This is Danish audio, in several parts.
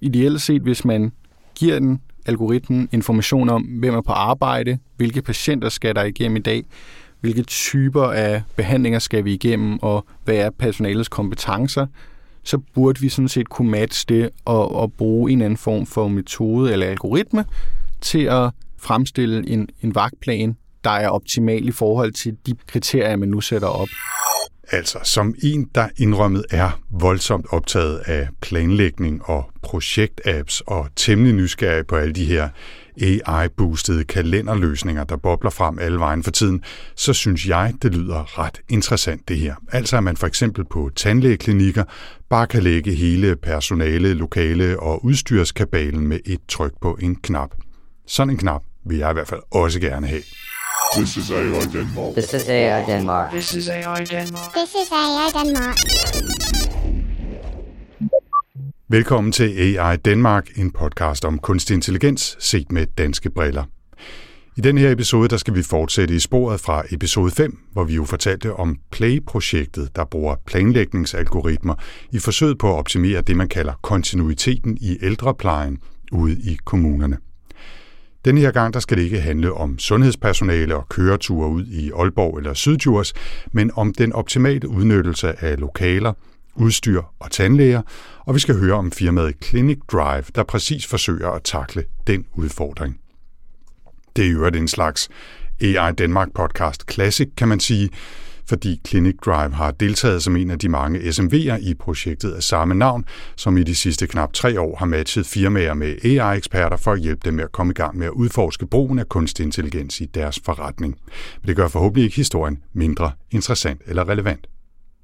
Ideelt set, hvis man giver den algoritmen information om, hvem er på arbejde, hvilke patienter skal der igennem i dag, hvilke typer af behandlinger skal vi igennem, og hvad er personalets kompetencer, så burde vi sådan set kunne matche det og, og bruge en anden form for metode eller algoritme til at fremstille en, en vagtplan, der er optimal i forhold til de kriterier, man nu sætter op. Altså, som en, der indrømmet er voldsomt optaget af planlægning og projektapps og temmelig nysgerrig på alle de her AI-boostede kalenderløsninger, der bobler frem alle vejen for tiden, så synes jeg, det lyder ret interessant det her. Altså at man for eksempel på tandlægeklinikker bare kan lægge hele personale, lokale og udstyrskabalen med et tryk på en knap. Sådan en knap vil jeg i hvert fald også gerne have. This is AI Denmark. This is AI Denmark. This is AI Denmark. This is AI Denmark. Velkommen til AI Danmark, en podcast om kunstig intelligens set med danske briller. I den her episode der skal vi fortsætte i sporet fra episode 5, hvor vi jo fortalte om Play-projektet, der bruger planlægningsalgoritmer i forsøget på at optimere det, man kalder kontinuiteten i ældreplejen ude i kommunerne. Den her gang der skal det ikke handle om sundhedspersonale og køreture ud i Aalborg eller Sydjurs, men om den optimale udnyttelse af lokaler, udstyr og tandlæger, og vi skal høre om firmaet Clinic Drive, der præcis forsøger at takle den udfordring. Det er i øvrigt en slags AI Danmark podcast Classic, kan man sige, fordi Clinic Drive har deltaget som en af de mange SMV'er i projektet af samme navn, som i de sidste knap tre år har matchet firmaer med AI-eksperter for at hjælpe dem med at komme i gang med at udforske brugen af kunstig intelligens i deres forretning. Men det gør forhåbentlig ikke historien mindre interessant eller relevant.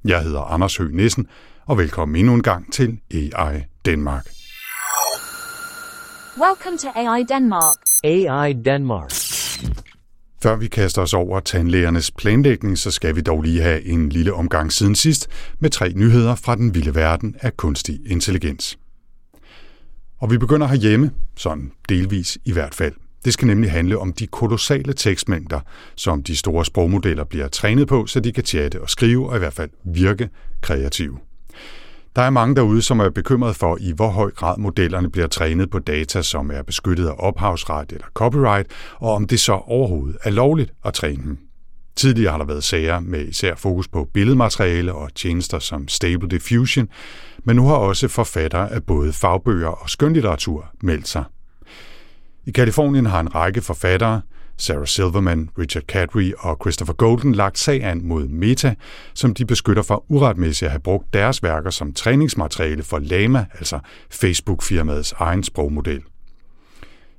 Jeg hedder Anders Høgh Nissen, og velkommen endnu en gang til AI Danmark. Welcome to AI Denmark. AI Denmark. Før vi kaster os over tandlægernes planlægning, så skal vi dog lige have en lille omgang siden sidst med tre nyheder fra den vilde verden af kunstig intelligens. Og vi begynder herhjemme, sådan delvis i hvert fald. Det skal nemlig handle om de kolossale tekstmængder, som de store sprogmodeller bliver trænet på, så de kan chatte og skrive og i hvert fald virke kreative. Der er mange derude, som er bekymret for, i hvor høj grad modellerne bliver trænet på data, som er beskyttet af ophavsret eller copyright, og om det så overhovedet er lovligt at træne dem. Tidligere har der været sager med især fokus på billedmateriale og tjenester som Stable Diffusion, men nu har også forfattere af både fagbøger og skønlitteratur meldt sig. I Kalifornien har en række forfattere, Sarah Silverman, Richard Cadry og Christopher Golden lagt sag an mod Meta, som de beskytter for uretmæssigt at have brugt deres værker som træningsmateriale for Lama, altså Facebook-firmaets egen sprogmodel.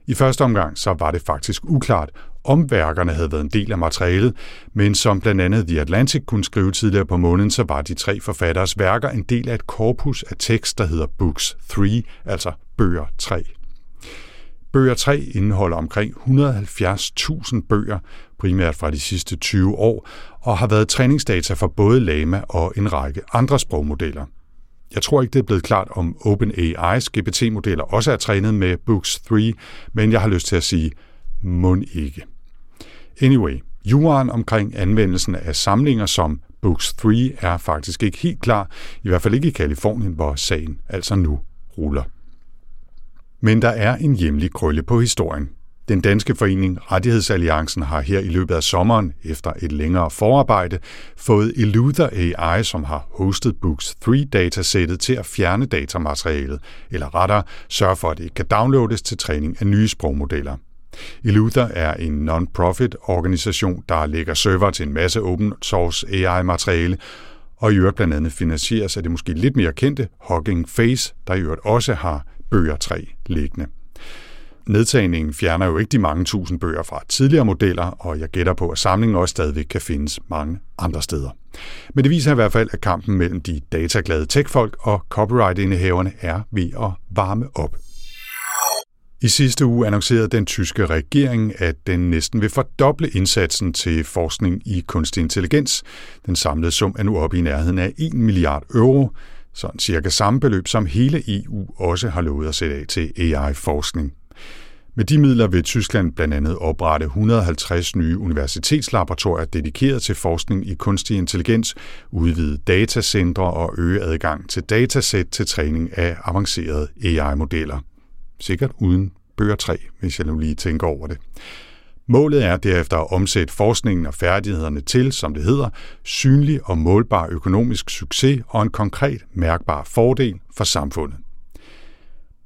I første omgang så var det faktisk uklart, om værkerne havde været en del af materialet, men som blandt andet The Atlantic kunne skrive tidligere på måneden, så var de tre forfatteres værker en del af et korpus af tekst, der hedder Books 3, altså bøger 3. Bøger 3 indeholder omkring 170.000 bøger, primært fra de sidste 20 år, og har været træningsdata for både Lama og en række andre sprogmodeller. Jeg tror ikke, det er blevet klart, om OpenAI's GPT-modeller også er trænet med Books 3, men jeg har lyst til at sige, mund ikke. Anyway, juraen omkring anvendelsen af samlinger som Books 3 er faktisk ikke helt klar, i hvert fald ikke i Kalifornien, hvor sagen altså nu ruller. Men der er en hjemlig krølle på historien. Den danske forening Rettighedsalliancen har her i løbet af sommeren, efter et længere forarbejde, fået Eluther AI, som har hostet Books 3-datasættet til at fjerne datamaterialet, eller rettere sørge for, at det ikke kan downloades til træning af nye sprogmodeller. Eluther er en non-profit organisation, der lægger server til en masse open source AI-materiale, og i øvrigt blandt andet finansieres af det måske lidt mere kendte Hugging Face, der i øvrigt også har bøger 3 liggende. Nedtagningen fjerner jo ikke de mange tusind bøger fra tidligere modeller, og jeg gætter på, at samlingen også stadigvæk kan findes mange andre steder. Men det viser i hvert fald, at kampen mellem de dataglade techfolk og copyright-indehaverne er ved at varme op. I sidste uge annoncerede den tyske regering, at den næsten vil fordoble indsatsen til forskning i kunstig intelligens. Den samlede sum er nu oppe i nærheden af 1 milliard euro, sådan cirka samme beløb, som hele EU også har lovet at sætte af til AI-forskning. Med de midler vil Tyskland blandt andet oprette 150 nye universitetslaboratorier dedikeret til forskning i kunstig intelligens, udvide datacentre og øge adgang til datasæt til træning af avancerede AI-modeller. Sikkert uden bøger 3, hvis jeg nu lige tænker over det. Målet er derefter at omsætte forskningen og færdighederne til, som det hedder, synlig og målbar økonomisk succes og en konkret mærkbar fordel for samfundet.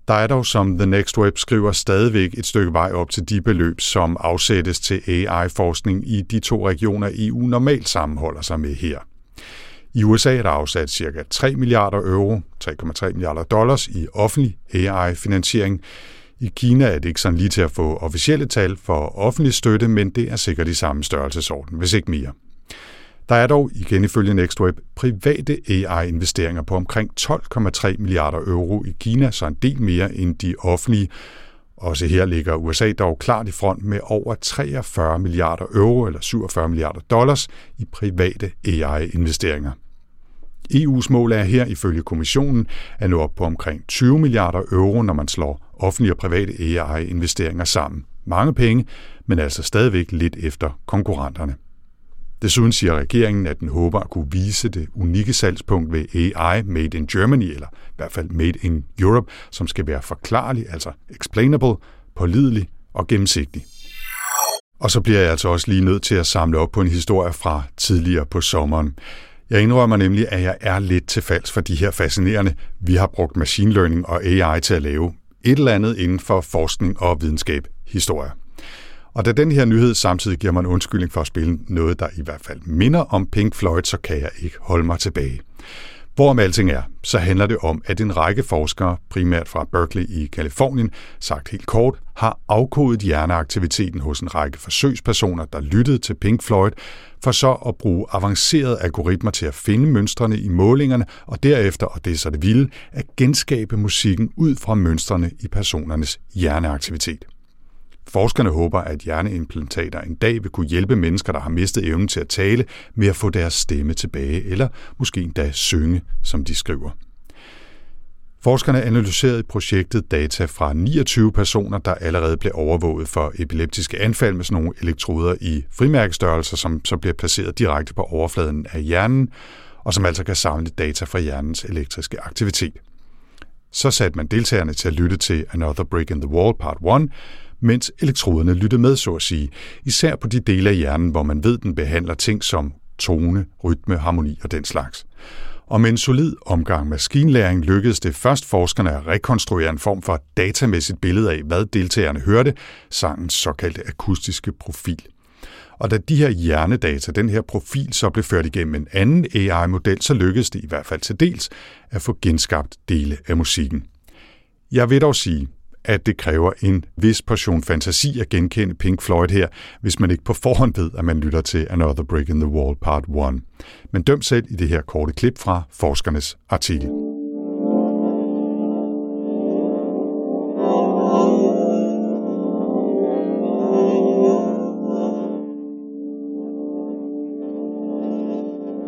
Der er dog, som The Next Web skriver, stadigvæk et stykke vej op til de beløb, som afsættes til AI-forskning i de to regioner, EU normalt sammenholder sig med her. I USA er der afsat ca. 3 milliarder euro, 3,3 milliarder dollars i offentlig AI-finansiering. I Kina er det ikke sådan lige til at få officielle tal for offentlig støtte, men det er sikkert i samme størrelsesorden, hvis ikke mere. Der er dog, igen ifølge NextWeb, private AI-investeringer på omkring 12,3 milliarder euro i Kina, så en del mere end de offentlige. Også her ligger USA dog klart i front med over 43 milliarder euro eller 47 milliarder dollars i private AI-investeringer. EU's mål er her ifølge kommissionen at nå op på omkring 20 milliarder euro, når man slår offentlige og private AI-investeringer sammen. Mange penge, men altså stadigvæk lidt efter konkurrenterne. Desuden siger regeringen, at den håber at kunne vise det unikke salgspunkt ved AI Made in Germany, eller i hvert fald Made in Europe, som skal være forklarlig, altså explainable, pålidelig og gennemsigtig. Og så bliver jeg altså også lige nødt til at samle op på en historie fra tidligere på sommeren. Jeg indrømmer nemlig, at jeg er lidt til falds for de her fascinerende, vi har brugt machine learning og AI til at lave et eller andet inden for forskning og videnskab historie. Og da den her nyhed samtidig giver mig en undskyldning for at spille noget, der i hvert fald minder om Pink Floyd, så kan jeg ikke holde mig tilbage. Hvorom alting er, så handler det om, at en række forskere, primært fra Berkeley i Kalifornien, sagt helt kort, har afkodet hjerneaktiviteten hos en række forsøgspersoner, der lyttede til Pink Floyd, for så at bruge avancerede algoritmer til at finde mønstrene i målingerne, og derefter, og det er så det vilde, at genskabe musikken ud fra mønstrene i personernes hjerneaktivitet. Forskerne håber, at hjerneimplantater en dag vil kunne hjælpe mennesker, der har mistet evnen til at tale, med at få deres stemme tilbage, eller måske endda synge, som de skriver. Forskerne analyserede i projektet data fra 29 personer, der allerede blev overvåget for epileptiske anfald med sådan nogle elektroder i frimærkestørrelser, som så bliver placeret direkte på overfladen af hjernen, og som altså kan samle data fra hjernens elektriske aktivitet. Så satte man deltagerne til at lytte til Another Brick in the Wall Part 1, mens elektroderne lytter med, så at sige, især på de dele af hjernen, hvor man ved, den behandler ting som tone, rytme, harmoni og den slags. Og med en solid omgang maskinlæring lykkedes det først forskerne at rekonstruere en form for datamæssigt billede af, hvad deltagerne hørte, sangens såkaldte akustiske profil. Og da de her hjernedata, den her profil, så blev ført igennem en anden AI-model, så lykkedes det i hvert fald til dels at få genskabt dele af musikken. Jeg vil dog sige, at det kræver en vis portion fantasi at genkende Pink Floyd her, hvis man ikke på forhånd ved, at man lytter til Another Brick in the Wall Part 1. Men døm selv i det her korte klip fra forskernes artikel.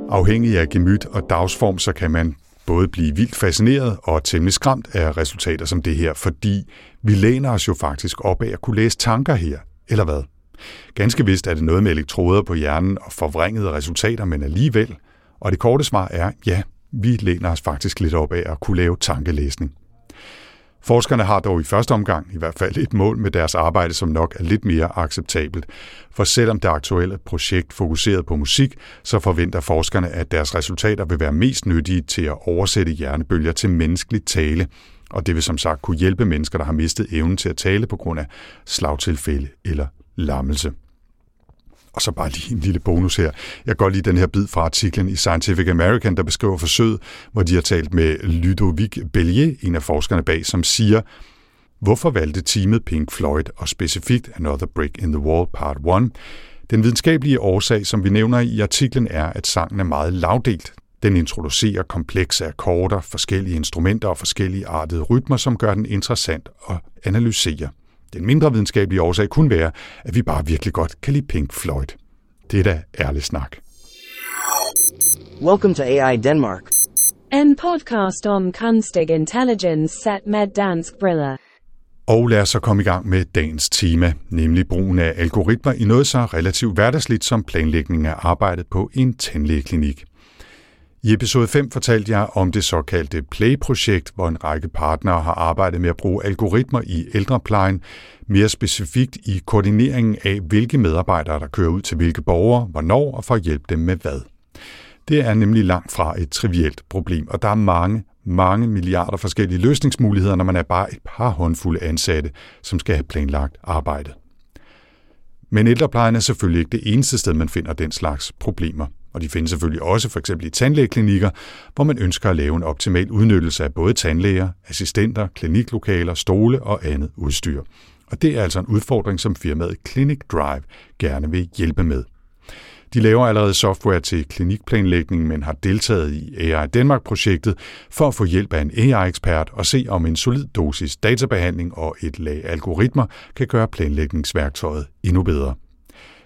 Afhængig af gemyt og dagsform, så kan man både blive vildt fascineret og temmelig skræmt af resultater som det her, fordi vi læner os jo faktisk op af at kunne læse tanker her, eller hvad? Ganske vist er det noget med elektroder på hjernen og forvrængede resultater, men alligevel. Og det korte svar er, ja, vi læner os faktisk lidt op af at kunne lave tankelæsning. Forskerne har dog i første omgang i hvert fald et mål med deres arbejde, som nok er lidt mere acceptabelt. For selvom det aktuelle projekt fokuseret på musik, så forventer forskerne, at deres resultater vil være mest nyttige til at oversætte hjernebølger til menneskelig tale, og det vil som sagt kunne hjælpe mennesker, der har mistet evnen til at tale på grund af slagtilfælde eller lammelse. Og så bare lige en lille bonus her. Jeg går lige den her bid fra artiklen i Scientific American, der beskriver forsøget, hvor de har talt med Ludovic Bellier, en af forskerne bag, som siger, hvorfor valgte teamet Pink Floyd og specifikt Another Brick in the Wall Part 1? Den videnskabelige årsag, som vi nævner i artiklen, er, at sangen er meget lavdelt. Den introducerer komplekse akkorder, forskellige instrumenter og forskellige artede rytmer, som gør den interessant at analysere. Den mindre videnskabelige årsag kunne være, at vi bare virkelig godt kan lide Pink Floyd. Det er da ærlig snak. Welcome to AI Denmark. En podcast om kunstig intelligens set med dansk briller. Og lad os så komme i gang med dagens tema, nemlig brugen af algoritmer i noget så relativt hverdagsligt som planlægning af arbejdet på en tandlægeklinik. I episode 5 fortalte jeg om det såkaldte Play-projekt, hvor en række partnere har arbejdet med at bruge algoritmer i ældreplejen, mere specifikt i koordineringen af, hvilke medarbejdere, der kører ud til hvilke borgere, hvornår og for at hjælpe dem med hvad. Det er nemlig langt fra et trivielt problem, og der er mange, mange milliarder forskellige løsningsmuligheder, når man er bare et par håndfulde ansatte, som skal have planlagt arbejdet. Men ældreplejen er selvfølgelig ikke det eneste sted, man finder den slags problemer. Og de findes selvfølgelig også for eksempel i tandlægeklinikker, hvor man ønsker at lave en optimal udnyttelse af både tandlæger, assistenter, kliniklokaler, stole og andet udstyr. Og det er altså en udfordring, som firmaet Clinic Drive gerne vil hjælpe med. De laver allerede software til klinikplanlægning, men har deltaget i AI Danmark-projektet for at få hjælp af en AI-ekspert og se, om en solid dosis databehandling og et lag algoritmer kan gøre planlægningsværktøjet endnu bedre.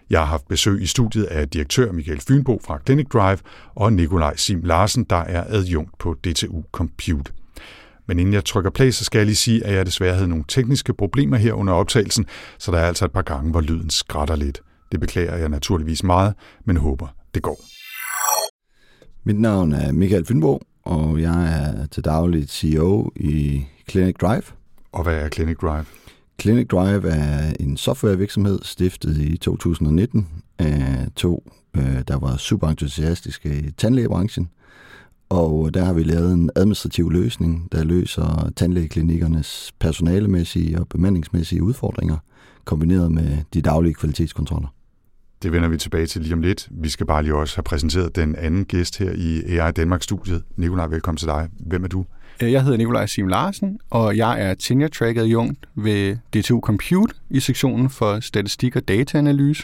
Jeg har haft besøg i studiet af direktør Michael Fynbo fra Clinic Drive og Nikolaj Sim Larsen, der er adjunkt på DTU Compute. Men inden jeg trykker play, så skal jeg lige sige, at jeg desværre havde nogle tekniske problemer her under optagelsen, så der er altså et par gange, hvor lyden skrætter lidt. Det beklager jeg naturligvis meget, men håber, det går. Mit navn er Michael Fynbo, og jeg er til dagligt CEO i Clinic Drive. Og hvad er Clinic Drive? Clinic Drive er en softwarevirksomhed stiftet i 2019 af to, øh, der var super entusiastiske i tandlægebranchen. Og øh, der har vi lavet en administrativ løsning, der løser tandlægeklinikkernes personalemæssige og bemandingsmæssige udfordringer, kombineret med de daglige kvalitetskontroller. Det vender vi tilbage til lige om lidt. Vi skal bare lige også have præsenteret den anden gæst her i AI Danmark-studiet. Nikolaj, velkommen til dig. Hvem er du? Øh, Jeg hedder Nikolaj Sim Larsen, og jeg er tenure tracker adjunkt ved DTU Compute i sektionen for statistik og dataanalyse.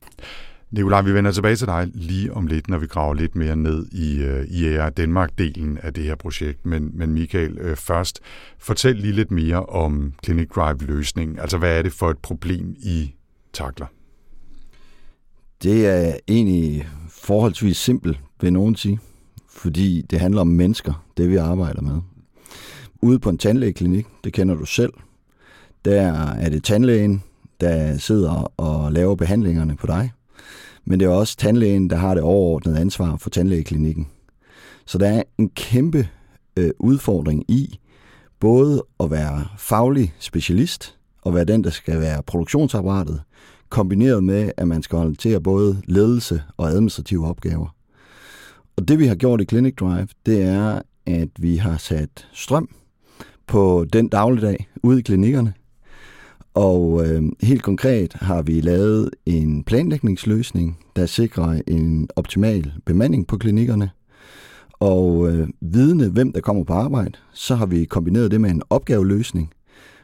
Nikolaj, vi vender tilbage til dig lige om lidt, når vi graver lidt mere ned i, uh, i Danmark-delen af det her projekt. Men, men Michael, uh, først fortæl lige lidt mere om Clinic Drive-løsningen. Altså, hvad er det for et problem, I takler? Det er egentlig forholdsvis simpelt, vil nogen sige, fordi det handler om mennesker, det vi arbejder med. Ude på en tandlægeklinik, det kender du selv, der er det tandlægen, der sidder og laver behandlingerne på dig. Men det er også tandlægen, der har det overordnede ansvar for tandlægeklinikken. Så der er en kæmpe øh, udfordring i både at være faglig specialist og være den, der skal være produktionsapparatet, kombineret med, at man skal håndtere både ledelse og administrative opgaver. Og det vi har gjort i Clinic Drive, det er, at vi har sat strøm på den dagligdag ude i klinikkerne. Og øh, helt konkret har vi lavet en planlægningsløsning, der sikrer en optimal bemanding på klinikkerne. Og øh, vidne, hvem der kommer på arbejde, så har vi kombineret det med en opgaveløsning.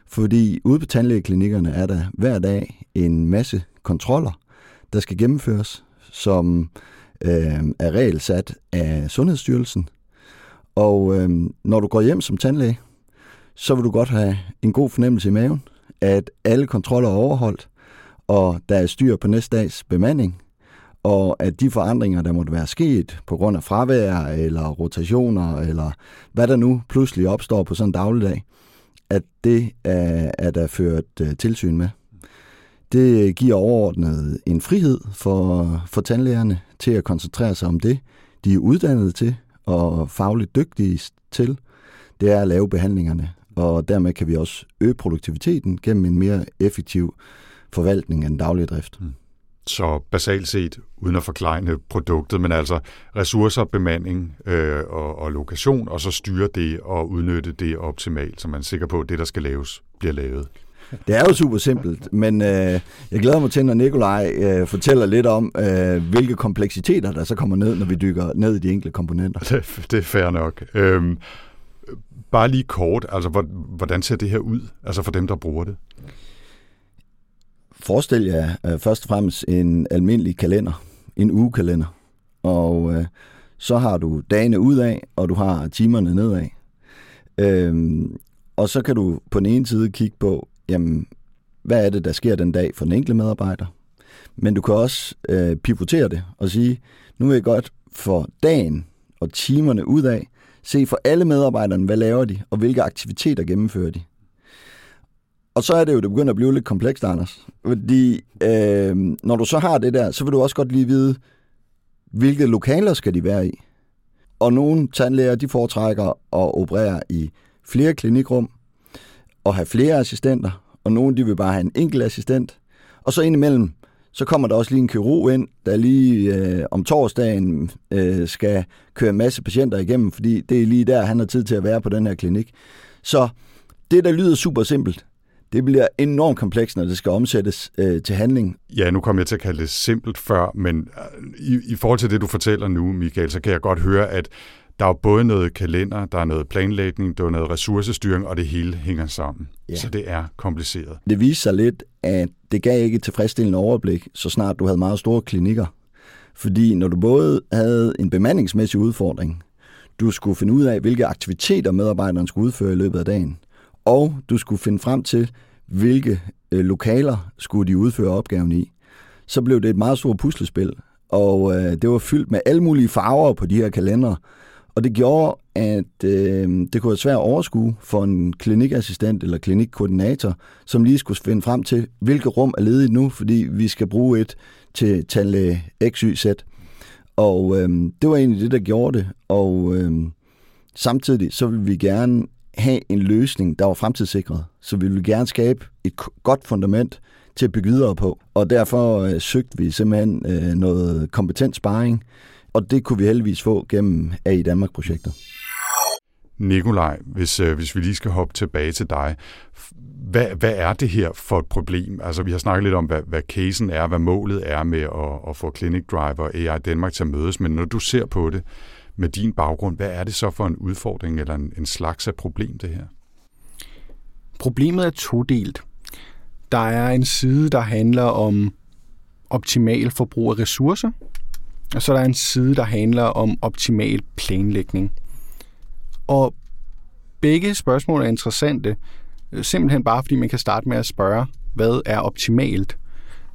Fordi ude på tandlægeklinikkerne er der hver dag en masse kontroller, der skal gennemføres, som øh, er regelsat af Sundhedsstyrelsen. Og øh, når du går hjem som tandlæge, så vil du godt have en god fornemmelse i maven, at alle kontroller er overholdt, og der er styr på næste dags bemanding, og at de forandringer, der måtte være sket på grund af fravær eller rotationer, eller hvad der nu pludselig opstår på sådan en dagligdag, at det er, er der ført øh, tilsyn med. Det giver overordnet en frihed for, for tandlægerne til at koncentrere sig om det, de er uddannet til og fagligt dygtige til, det er at lave behandlingerne. Og dermed kan vi også øge produktiviteten gennem en mere effektiv forvaltning af den daglige drift. Mm. Så basalt set, uden at forklejne produktet, men altså ressourcer, bemanding øh, og, og lokation, og så styre det og udnytte det optimalt, så man er sikker på, at det, der skal laves, bliver lavet. Det er jo super simpelt, men øh, jeg glæder mig til, når Nikolaj øh, fortæller lidt om, øh, hvilke kompleksiteter, der så kommer ned, når vi dykker ned i de enkelte komponenter. Det, det er fair nok. Øhm, bare lige kort, altså hvordan ser det her ud, altså for dem, der bruger det? Forestil jer øh, først og fremmest en almindelig kalender, en ugekalender, og øh, så har du dagene udad, og du har timerne nedad. Øhm, og så kan du på den ene side kigge på, jamen, hvad er det, der sker den dag for den enkelte medarbejder? Men du kan også øh, pivotere det og sige, nu vil jeg godt for dagen og timerne ud af, se for alle medarbejderne, hvad laver de, og hvilke aktiviteter gennemfører de. Og så er det jo, det begynder at blive lidt komplekst, Anders. Fordi øh, når du så har det der, så vil du også godt lige vide, hvilke lokaler skal de være i. Og nogle tandlæger, de foretrækker at operere i flere klinikrum og have flere assistenter, og nogle de vil bare have en enkelt assistent. Og så indimellem, så kommer der også lige en kirurg ind, der lige øh, om torsdagen øh, skal køre en masse patienter igennem, fordi det er lige der, han har tid til at være på den her klinik. Så det, der lyder super simpelt, det bliver enormt komplekst, når det skal omsættes øh, til handling. Ja, nu kommer jeg til at kalde det simpelt før, men øh, i, i forhold til det, du fortæller nu, Michael, så kan jeg godt høre, at der er både noget kalender, der er noget planlægning, der er noget ressourcestyring, og det hele hænger sammen. Ja. Så det er kompliceret. Det viste sig lidt, at det gav ikke et tilfredsstillende overblik, så snart du havde meget store klinikker. Fordi når du både havde en bemandingsmæssig udfordring, du skulle finde ud af, hvilke aktiviteter medarbejderen skulle udføre i løbet af dagen, og du skulle finde frem til, hvilke øh, lokaler skulle de udføre opgaven i, så blev det et meget stort puslespil, og øh, det var fyldt med alle mulige farver på de her kalendere, og det gjorde, at øh, det kunne være svært at overskue for en klinikassistent eller klinikkoordinator, som lige skulle finde frem til, hvilke rum er ledigt nu, fordi vi skal bruge et til tandlæge XYZ. Og øh, det var egentlig det, der gjorde det. Og øh, samtidig så ville vi gerne have en løsning, der var fremtidssikret. Så vi ville gerne skabe et godt fundament til at bygge videre på. Og derfor øh, søgte vi simpelthen øh, noget kompetent sparring, og det kunne vi heldigvis få gennem AI Danmark-projektet. Nikolaj, hvis, øh, hvis vi lige skal hoppe tilbage til dig. Hvad, hvad er det her for et problem? Altså, vi har snakket lidt om, hvad, hvad casen er, hvad målet er med at, at få Clinic Driver og AI Danmark til at mødes, men når du ser på det med din baggrund, hvad er det så for en udfordring eller en, en slags af problem, det her? Problemet er todelt. Der er en side, der handler om optimal forbrug af ressourcer, og så er der en side, der handler om optimal planlægning. Og begge spørgsmål er interessante, øh, simpelthen bare fordi man kan starte med at spørge, hvad er optimalt?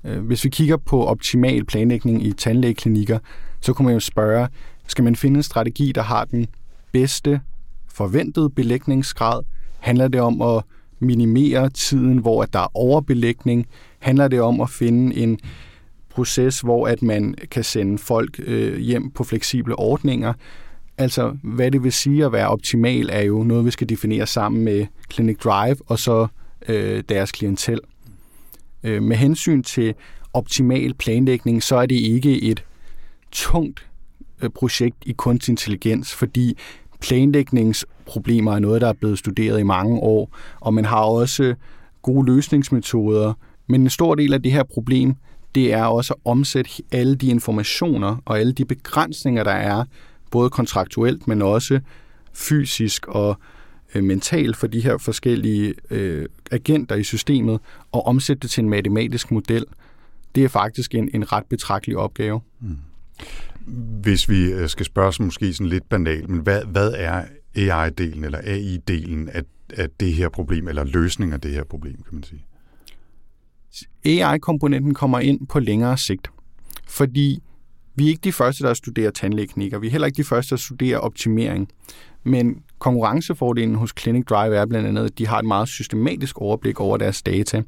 Øh, hvis vi kigger på optimal planlægning i tandlægeklinikker, så kunne man jo spørge, skal man finde en strategi, der har den bedste forventede belægningsgrad? Handler det om at minimere tiden, hvor at der er overbelægning? Handler det om at finde en proces, hvor at man kan sende folk øh, hjem på fleksible ordninger? Altså, hvad det vil sige at være optimal, er jo noget, vi skal definere sammen med Clinic Drive og så øh, deres klientel. Øh, med hensyn til optimal planlægning, så er det ikke et tungt øh, projekt i kunstig intelligens, fordi planlægningsproblemer er noget, der er blevet studeret i mange år, og man har også gode løsningsmetoder. Men en stor del af det her problem, det er også at omsætte alle de informationer og alle de begrænsninger, der er, både kontraktuelt, men også fysisk og øh, mentalt for de her forskellige øh, agenter i systemet, og omsætte det til en matematisk model. Det er faktisk en, en ret betragtelig opgave. Mm. Hvis vi øh, skal spørge os måske sådan lidt banalt, men hvad, hvad er AI-delen eller AI-delen af, af det her problem, eller løsning af det her problem, kan man sige? AI-komponenten kommer ind på længere sigt, fordi vi er ikke de første, der studerer tandlægeklinikker. Vi er heller ikke de første, der studerer optimering. Men konkurrencefordelen hos Clinic Drive er blandt andet, at de har et meget systematisk overblik over deres data.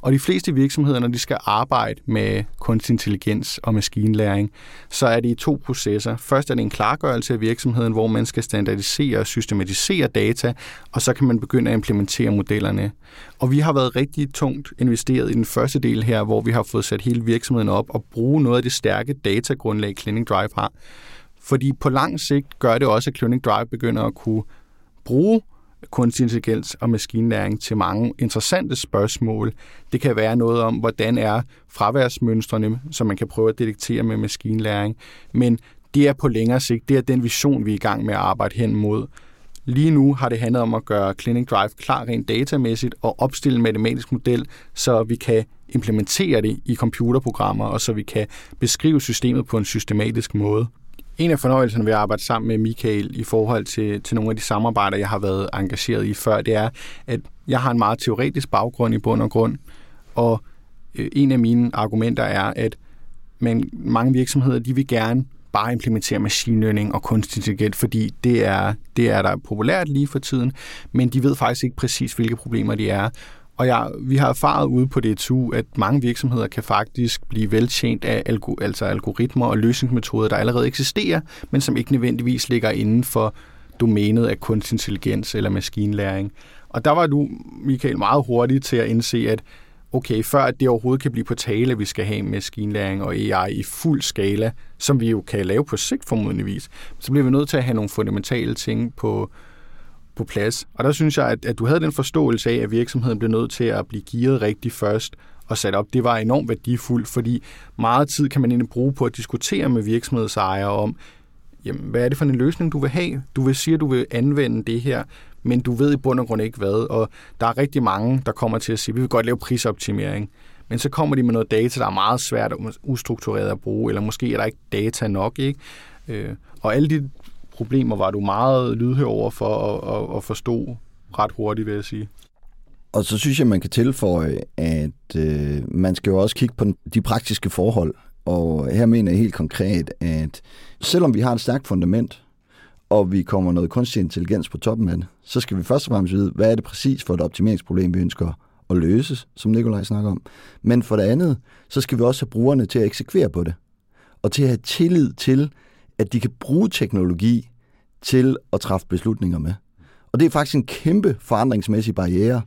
Og de fleste virksomheder, når de skal arbejde med kunstig intelligens og maskinlæring, så er det i to processer. Først er det en klargørelse af virksomheden, hvor man skal standardisere og systematisere data, og så kan man begynde at implementere modellerne. Og vi har været rigtig tungt investeret i den første del her, hvor vi har fået sat hele virksomheden op og bruge noget af det stærke datagrundlag, Clinic Drive har. Fordi på lang sigt gør det også, at Clinic Drive begynder at kunne bruge kunstig intelligens og maskinlæring til mange interessante spørgsmål. Det kan være noget om, hvordan er fraværsmønstrene, som man kan prøve at detektere med maskinlæring. Men det er på længere sigt, det er den vision, vi er i gang med at arbejde hen mod. Lige nu har det handlet om at gøre Clinic Drive klar rent datamæssigt og opstille en matematisk model, så vi kan implementere det i computerprogrammer, og så vi kan beskrive systemet på en systematisk måde. En af fornøjelserne ved at arbejde sammen med Michael i forhold til, til nogle af de samarbejder, jeg har været engageret i før, det er, at jeg har en meget teoretisk baggrund i bund og grund, og øh, en af mine argumenter er, at man, mange virksomheder, de vil gerne bare implementere machine learning og kunstig intelligens, fordi det er, det er der populært lige for tiden, men de ved faktisk ikke præcis, hvilke problemer de er. Og jeg, vi har erfaret ude på DTU, at mange virksomheder kan faktisk blive veltjent af algo, altså algoritmer og løsningsmetoder, der allerede eksisterer, men som ikke nødvendigvis ligger inden for domænet af kunstig intelligens eller maskinlæring. Og der var du, Michael, meget hurtig til at indse, at okay, før at det overhovedet kan blive på tale, at vi skal have maskinlæring og AI i fuld skala, som vi jo kan lave på sigt formodentligvis, så bliver vi nødt til at have nogle fundamentale ting på, på plads. Og der synes jeg, at, at du havde den forståelse af, at virksomheden blev nødt til at blive gearet rigtigt først og sat op. Det var enormt værdifuldt, fordi meget tid kan man egentlig bruge på at diskutere med virksomhedsejere om, jamen, hvad er det for en løsning, du vil have? Du vil sige, at du vil anvende det her, men du ved i bund og grund ikke hvad. Og der er rigtig mange, der kommer til at sige, at vi vil godt lave prisoptimering. Men så kommer de med noget data, der er meget svært og ustruktureret at bruge, eller måske er der ikke data nok. Ikke? Øh, og alle de problemer var du meget lydhør over for at, at, at forstå ret hurtigt, vil jeg sige. Og så synes jeg, man kan tilføje, at øh, man skal jo også kigge på de praktiske forhold. Og her mener jeg helt konkret, at selvom vi har et stærkt fundament, og vi kommer noget kunstig intelligens på toppen af det, så skal vi først og fremmest vide, hvad er det præcis for et optimeringsproblem, vi ønsker at løse, som Nikolaj snakker om. Men for det andet, så skal vi også have brugerne til at eksekvere på det, og til at have tillid til, at de kan bruge teknologi til at træffe beslutninger med. Og det er faktisk en kæmpe forandringsmæssig barriere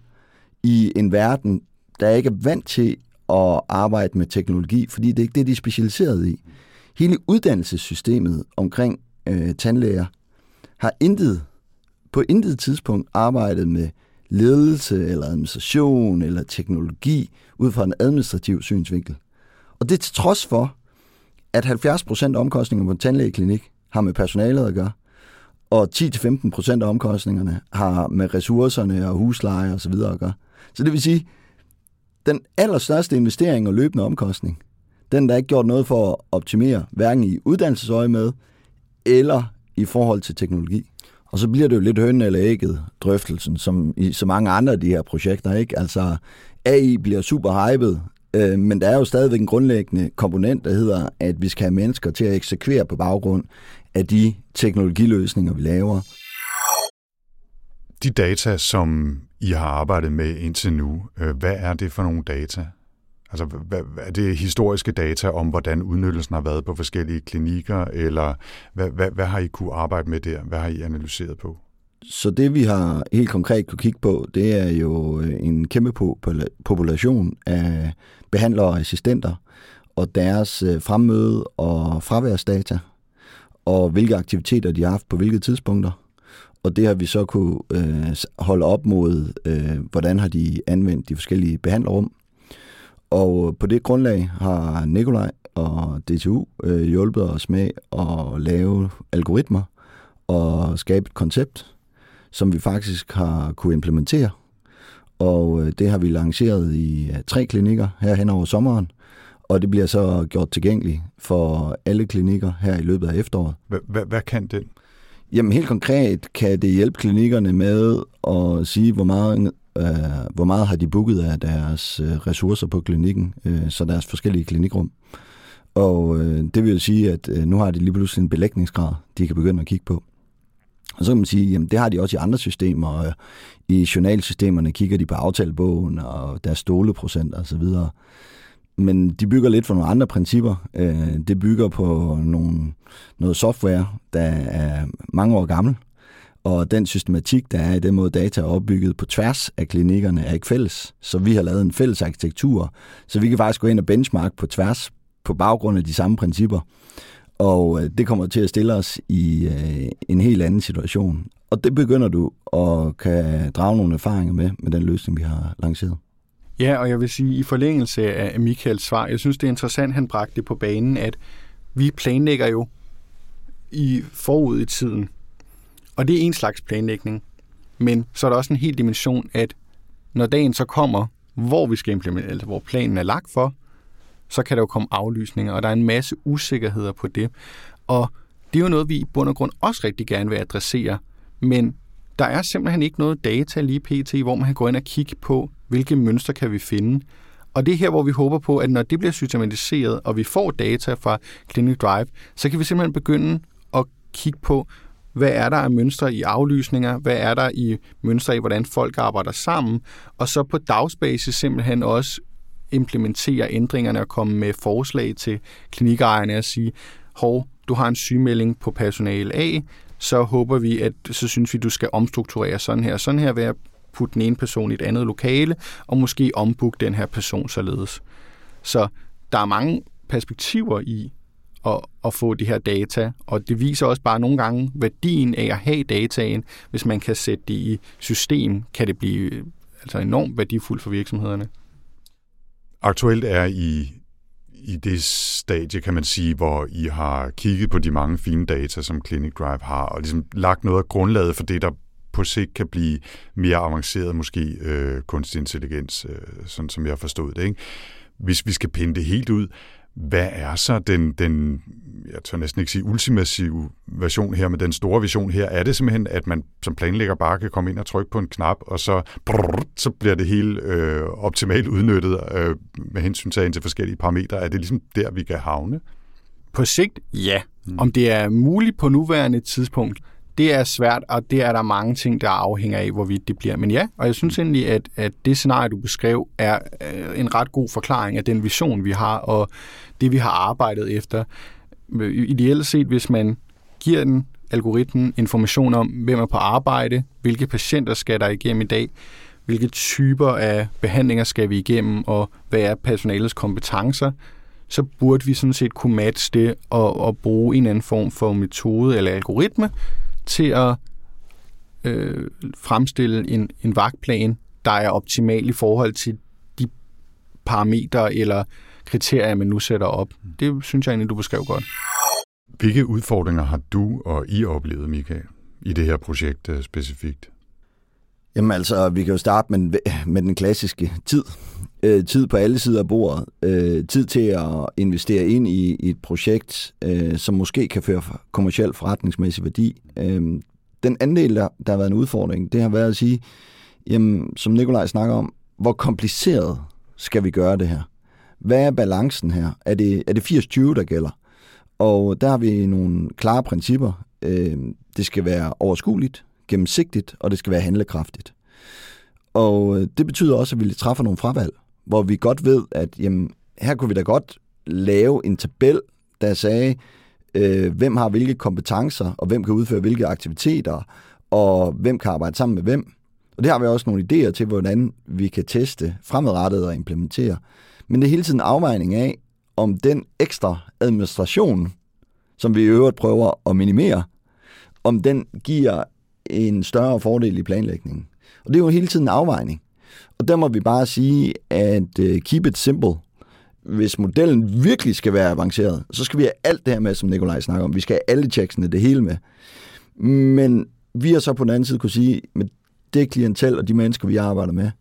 i en verden, der ikke er vant til at arbejde med teknologi, fordi det er ikke det, de er specialiseret i. Hele uddannelsessystemet omkring øh, tandlæger har intet, på intet tidspunkt arbejdet med ledelse eller administration eller teknologi ud fra en administrativ synsvinkel. Og det er til trods for, at 70% af omkostningerne på en tandlægeklinik har med personalet at gøre, og 10-15% af omkostningerne har med ressourcerne og husleje og så videre at gøre. Så det vil sige, den allerstørste investering og løbende omkostning, den der er ikke gjort noget for at optimere, hverken i uddannelsesøje med, eller i forhold til teknologi. Og så bliver det jo lidt høn eller ægget, drøftelsen, som i så mange andre af de her projekter. Ikke? Altså, AI bliver super hyped, øh, men der er jo stadigvæk en grundlæggende komponent, der hedder, at vi skal have mennesker til at eksekvere på baggrund af de teknologiløsninger, vi laver. De data, som I har arbejdet med indtil nu, øh, hvad er det for nogle data? Altså, hvad, er det historiske data om, hvordan udnyttelsen har været på forskellige klinikker, eller hvad, hvad, hvad har I kunne arbejde med der? Hvad har I analyseret på? Så det, vi har helt konkret kunne kigge på, det er jo øh, en kæmpe population af behandlere og assistenter, og deres øh, fremmøde og fraværsdata, og hvilke aktiviteter de har haft på hvilke tidspunkter. Og det har vi så kunne øh, holde op mod, øh, hvordan har de anvendt de forskellige behandlerrum. Og øh, på det grundlag har Nikolaj og DTU øh, hjulpet os med at lave algoritmer og skabe et koncept, som vi faktisk har kunne implementere. Og øh, det har vi lanceret i tre klinikker her hen over sommeren, og det bliver så gjort tilgængeligt for alle klinikker her i løbet af efteråret. Hvad, hvad kan den? Jamen helt konkret kan det hjælpe klinikkerne med at sige, hvor meget, øh, hvor meget har de booket af deres øh, ressourcer på klinikken, øh, så deres forskellige klinikrum. Og øh, det vil jo sige, at øh, nu har de lige pludselig en belægningsgrad, de kan begynde at kigge på. Og så kan man sige, jamen det har de også i andre systemer. Og øh, I journalsystemerne kigger de på aftalebogen og deres stoleprocent og så videre men de bygger lidt for nogle andre principper. Øh, det bygger på nogle, noget software, der er mange år gammel, og den systematik, der er i den måde data er opbygget på tværs af klinikkerne, er ikke fælles. Så vi har lavet en fælles arkitektur, så vi kan faktisk gå ind og benchmark på tværs på baggrund af de samme principper. Og øh, det kommer til at stille os i øh, en helt anden situation. Og det begynder du at kan drage nogle erfaringer med, med den løsning, vi har lanceret. Ja, og jeg vil sige, i forlængelse af Michaels svar, jeg synes, det er interessant, han bragte det på banen, at vi planlægger jo i forud i tiden. Og det er en slags planlægning. Men så er der også en hel dimension, at når dagen så kommer, hvor vi skal implementere, altså hvor planen er lagt for, så kan der jo komme aflysninger, og der er en masse usikkerheder på det. Og det er jo noget, vi i bund og grund også rigtig gerne vil adressere, men der er simpelthen ikke noget data lige pt., hvor man kan gå ind og kigge på, hvilke mønstre kan vi finde. Og det er her, hvor vi håber på, at når det bliver systematiseret, og vi får data fra Clinic Drive, så kan vi simpelthen begynde at kigge på, hvad er der af mønstre i aflysninger, hvad er der i mønstre i, hvordan folk arbejder sammen, og så på dagsbasis simpelthen også implementere ændringerne og komme med forslag til klinikejerne og sige, hov, du har en sygemelding på personale A, så håber vi, at så synes vi, du skal omstrukturere sådan her, sådan her ved at putte den ene person i et andet lokale, og måske ombooke den her person således. Så der er mange perspektiver i at, at få de her data, og det viser også bare nogle gange værdien af at have dataen. Hvis man kan sætte det i system, kan det blive øh, altså enormt værdifuldt for virksomhederne. Aktuelt er I i det stadie, kan man sige, hvor I har kigget på de mange fine data, som Clinic Drive har, og ligesom lagt noget af grundlaget for det, der på sigt kan blive mere avanceret, måske øh, kunstig intelligens, øh, sådan som jeg har forstået det. Ikke? Hvis vi skal pinde det helt ud, hvad er så den, den, jeg tør næsten ikke sige ultimative version her, men den store vision her, er det simpelthen, at man som planlægger bare kan komme ind og trykke på en knap, og så, brrr, så bliver det hele øh, optimalt udnyttet øh, med hensyn til forskellige parametre. Er det ligesom der, vi kan havne? På sigt, ja. Mm. Om det er muligt på nuværende tidspunkt, det er svært, og det er der mange ting, der afhænger af, hvorvidt det bliver. Men ja, og jeg synes egentlig, at, at det scenarie, du beskrev, er øh, en ret god forklaring af den vision, vi har, og det, vi har arbejdet efter. Øh, ideelt set, hvis man giver den algoritmen information om, hvem er på arbejde, hvilke patienter skal der igennem i dag, hvilke typer af behandlinger skal vi igennem, og hvad er personalets kompetencer, så burde vi sådan set kunne matche det og, og bruge en anden form for metode eller algoritme, til at øh, fremstille en, en vagtplan, der er optimal i forhold til de parametre eller kriterier, man nu sætter op. Det synes jeg egentlig, du beskrev godt. Hvilke udfordringer har du og I oplevet, Michael, i det her projekt øh, specifikt? Jamen altså, vi kan jo starte med, med den klassiske tid. Øh, tid på alle sider af bordet. Øh, tid til at investere ind i, i et projekt, øh, som måske kan føre kommersiel forretningsmæssig værdi. Øh, den anden del, der, der har været en udfordring, det har været at sige, jamen, som Nikolaj snakker om, hvor kompliceret skal vi gøre det her? Hvad er balancen her? Er det, er det 80-20, der gælder? Og der har vi nogle klare principper. Øh, det skal være overskueligt, gennemsigtigt, og det skal være handlekraftigt. Og øh, det betyder også, at vi træffer nogle fravalg, hvor vi godt ved, at jamen, her kunne vi da godt lave en tabel, der sagde, øh, hvem har hvilke kompetencer, og hvem kan udføre hvilke aktiviteter, og hvem kan arbejde sammen med hvem. Og det har vi også nogle idéer til, hvordan vi kan teste fremadrettet og implementere. Men det er hele tiden afvejning af, om den ekstra administration, som vi i øvrigt prøver at minimere, om den giver en større fordel i planlægningen. Og det er jo hele tiden en afvejning. Og der må vi bare sige, at uh, keep it simple. Hvis modellen virkelig skal være avanceret, så skal vi have alt det her med, som Nikolaj snakker om. Vi skal have alle checksene, det hele med. Men vi har så på den anden side kunne sige, med det klientel og de mennesker, vi arbejder med,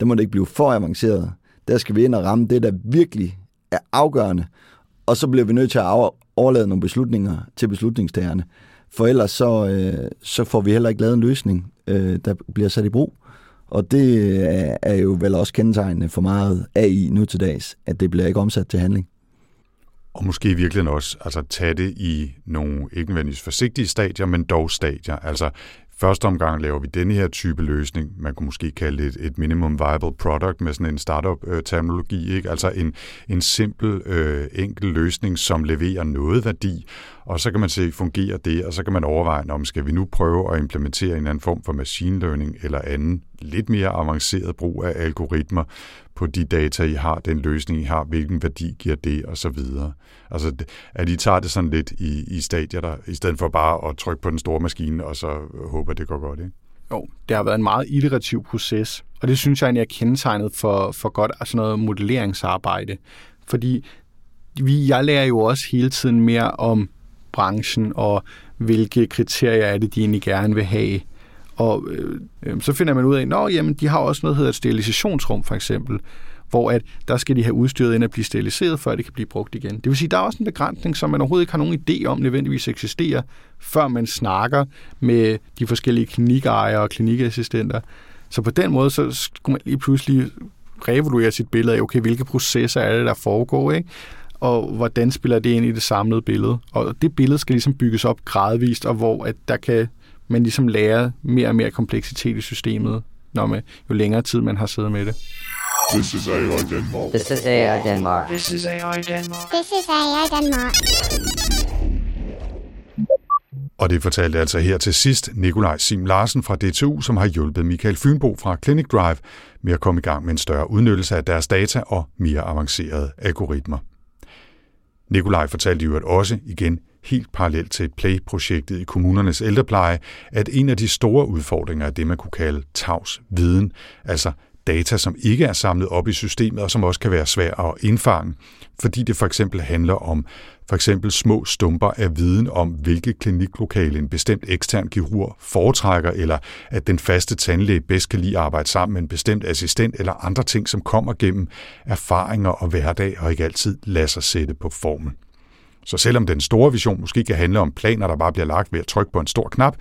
der må det ikke blive for avanceret. Der skal vi ind og ramme det, der virkelig er afgørende. Og så bliver vi nødt til at overlade nogle beslutninger til beslutningstagerne. For ellers så, øh, så får vi heller ikke lavet en løsning, øh, der bliver sat i brug. Og det øh, er jo vel også kendetegnende for meget AI nu til dags, at det bliver ikke omsat til handling. Og måske virkelig også altså, tage det i nogle ikke nødvendigvis forsigtige stadier, men dog stadier. Altså første omgang laver vi denne her type løsning. Man kunne måske kalde det et, et minimum viable product med sådan en startup-terminologi. Øh, ikke? Altså en, en simpel, øh, enkel løsning, som leverer noget værdi, og så kan man se, fungerer det, og så kan man overveje, om skal vi nu prøve at implementere en anden form for machine learning eller anden lidt mere avanceret brug af algoritmer på de data, I har, den løsning, I har, hvilken værdi giver det, og så videre. Altså, at I tager det sådan lidt i, i stadier, der, i stedet for bare at trykke på den store maskine, og så håbe, at det går godt, ikke? Jo, det har været en meget iterativ proces, og det synes jeg egentlig er kendetegnet for, for godt altså noget modelleringsarbejde. Fordi vi, jeg lærer jo også hele tiden mere om branchen, og hvilke kriterier er det, de egentlig gerne vil have. Og øh, øhm, så finder man ud af, at de har også noget, der hedder et sterilisationsrum for eksempel, hvor at der skal de have udstyret ind at blive steriliseret, før det kan blive brugt igen. Det vil sige, der er også en begrænsning, som man overhovedet ikke har nogen idé om nødvendigvis eksisterer, før man snakker med de forskellige klinikejere og klinikassistenter. Så på den måde, så skulle man lige pludselig reevaluere sit billede af, okay, hvilke processer er det, der foregår, ikke? Og hvordan spiller det ind i det samlede billede. Og det billede skal ligesom bygges op gradvist, og hvor at der kan man ligesom lære mere og mere kompleksitet i systemet, når man, jo længere tid man har siddet med det. This is AI Denmark. This is AI Denmark. This is AI Denmark. This is AI Denmark. Og det fortalte altså her til sidst Nikolaj Sim Larsen fra DTU, som har hjulpet Michael Fynbo fra Clinic Drive med at komme i gang med en større udnyttelse af deres data og mere avancerede algoritmer. Nikolaj fortalte jo at også igen helt parallelt til Play-projektet i kommunernes ældrepleje, at en af de store udfordringer er det, man kunne kalde tavs viden, altså data, som ikke er samlet op i systemet, og som også kan være svært at indfange, fordi det for eksempel handler om for eksempel små stumper af viden om, hvilke kliniklokale en bestemt ekstern kirurg foretrækker, eller at den faste tandlæge bedst kan lide at arbejde sammen med en bestemt assistent, eller andre ting, som kommer gennem erfaringer og hverdag, og ikke altid lader sig sætte på formel. Så selvom den store vision måske kan handle om planer, der bare bliver lagt ved at trykke på en stor knap,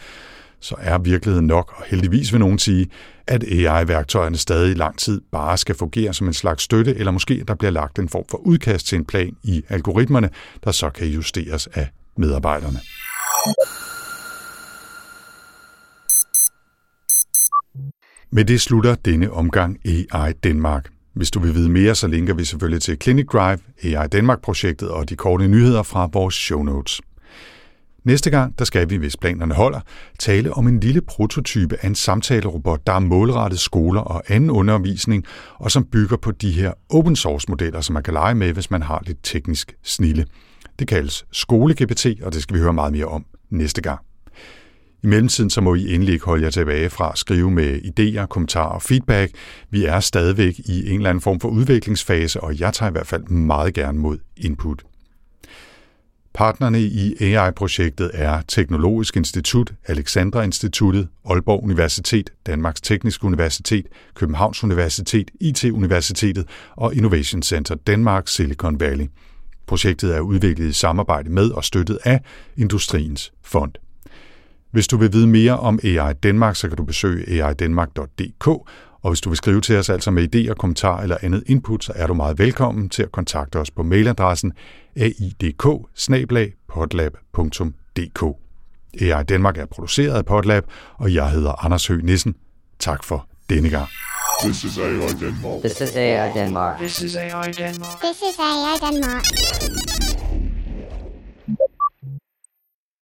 så er virkeligheden nok, og heldigvis vil nogen sige, at AI-værktøjerne stadig i lang tid bare skal fungere som en slags støtte, eller måske der bliver lagt en form for udkast til en plan i algoritmerne, der så kan justeres af medarbejderne. Med det slutter denne omgang AI Danmark. Hvis du vil vide mere, så linker vi selvfølgelig til Clinic Drive, AI Danmark-projektet og de korte nyheder fra vores show notes. Næste gang, der skal vi, hvis planerne holder, tale om en lille prototype af en samtalerobot, der er målrettet skoler og anden undervisning, og som bygger på de her open source modeller, som man kan lege med, hvis man har lidt teknisk snille. Det kaldes skole-GPT, og det skal vi høre meget mere om næste gang. I mellemtiden så må I endelig ikke holde jer tilbage fra at skrive med idéer, kommentarer og feedback. Vi er stadigvæk i en eller anden form for udviklingsfase, og jeg tager i hvert fald meget gerne mod input. Partnerne i AI-projektet er Teknologisk Institut, Alexandra Instituttet, Aalborg Universitet, Danmarks Tekniske Universitet, Københavns Universitet, IT-universitetet og Innovation Center Danmark Silicon Valley. Projektet er udviklet i samarbejde med og støttet af Industriens Fond. Hvis du vil vide mere om AI Danmark, så kan du besøge aidanmark.dk, og hvis du vil skrive til os altså med idéer, kommentarer eller andet input, så er du meget velkommen til at kontakte os på mailadressen aidk AI Danmark er produceret af Podlab, og jeg hedder Anders Høgh Nissen. Tak for denne gang. This is AI Denmark. This is AI Denmark. This is AI Denmark. This is AI Denmark.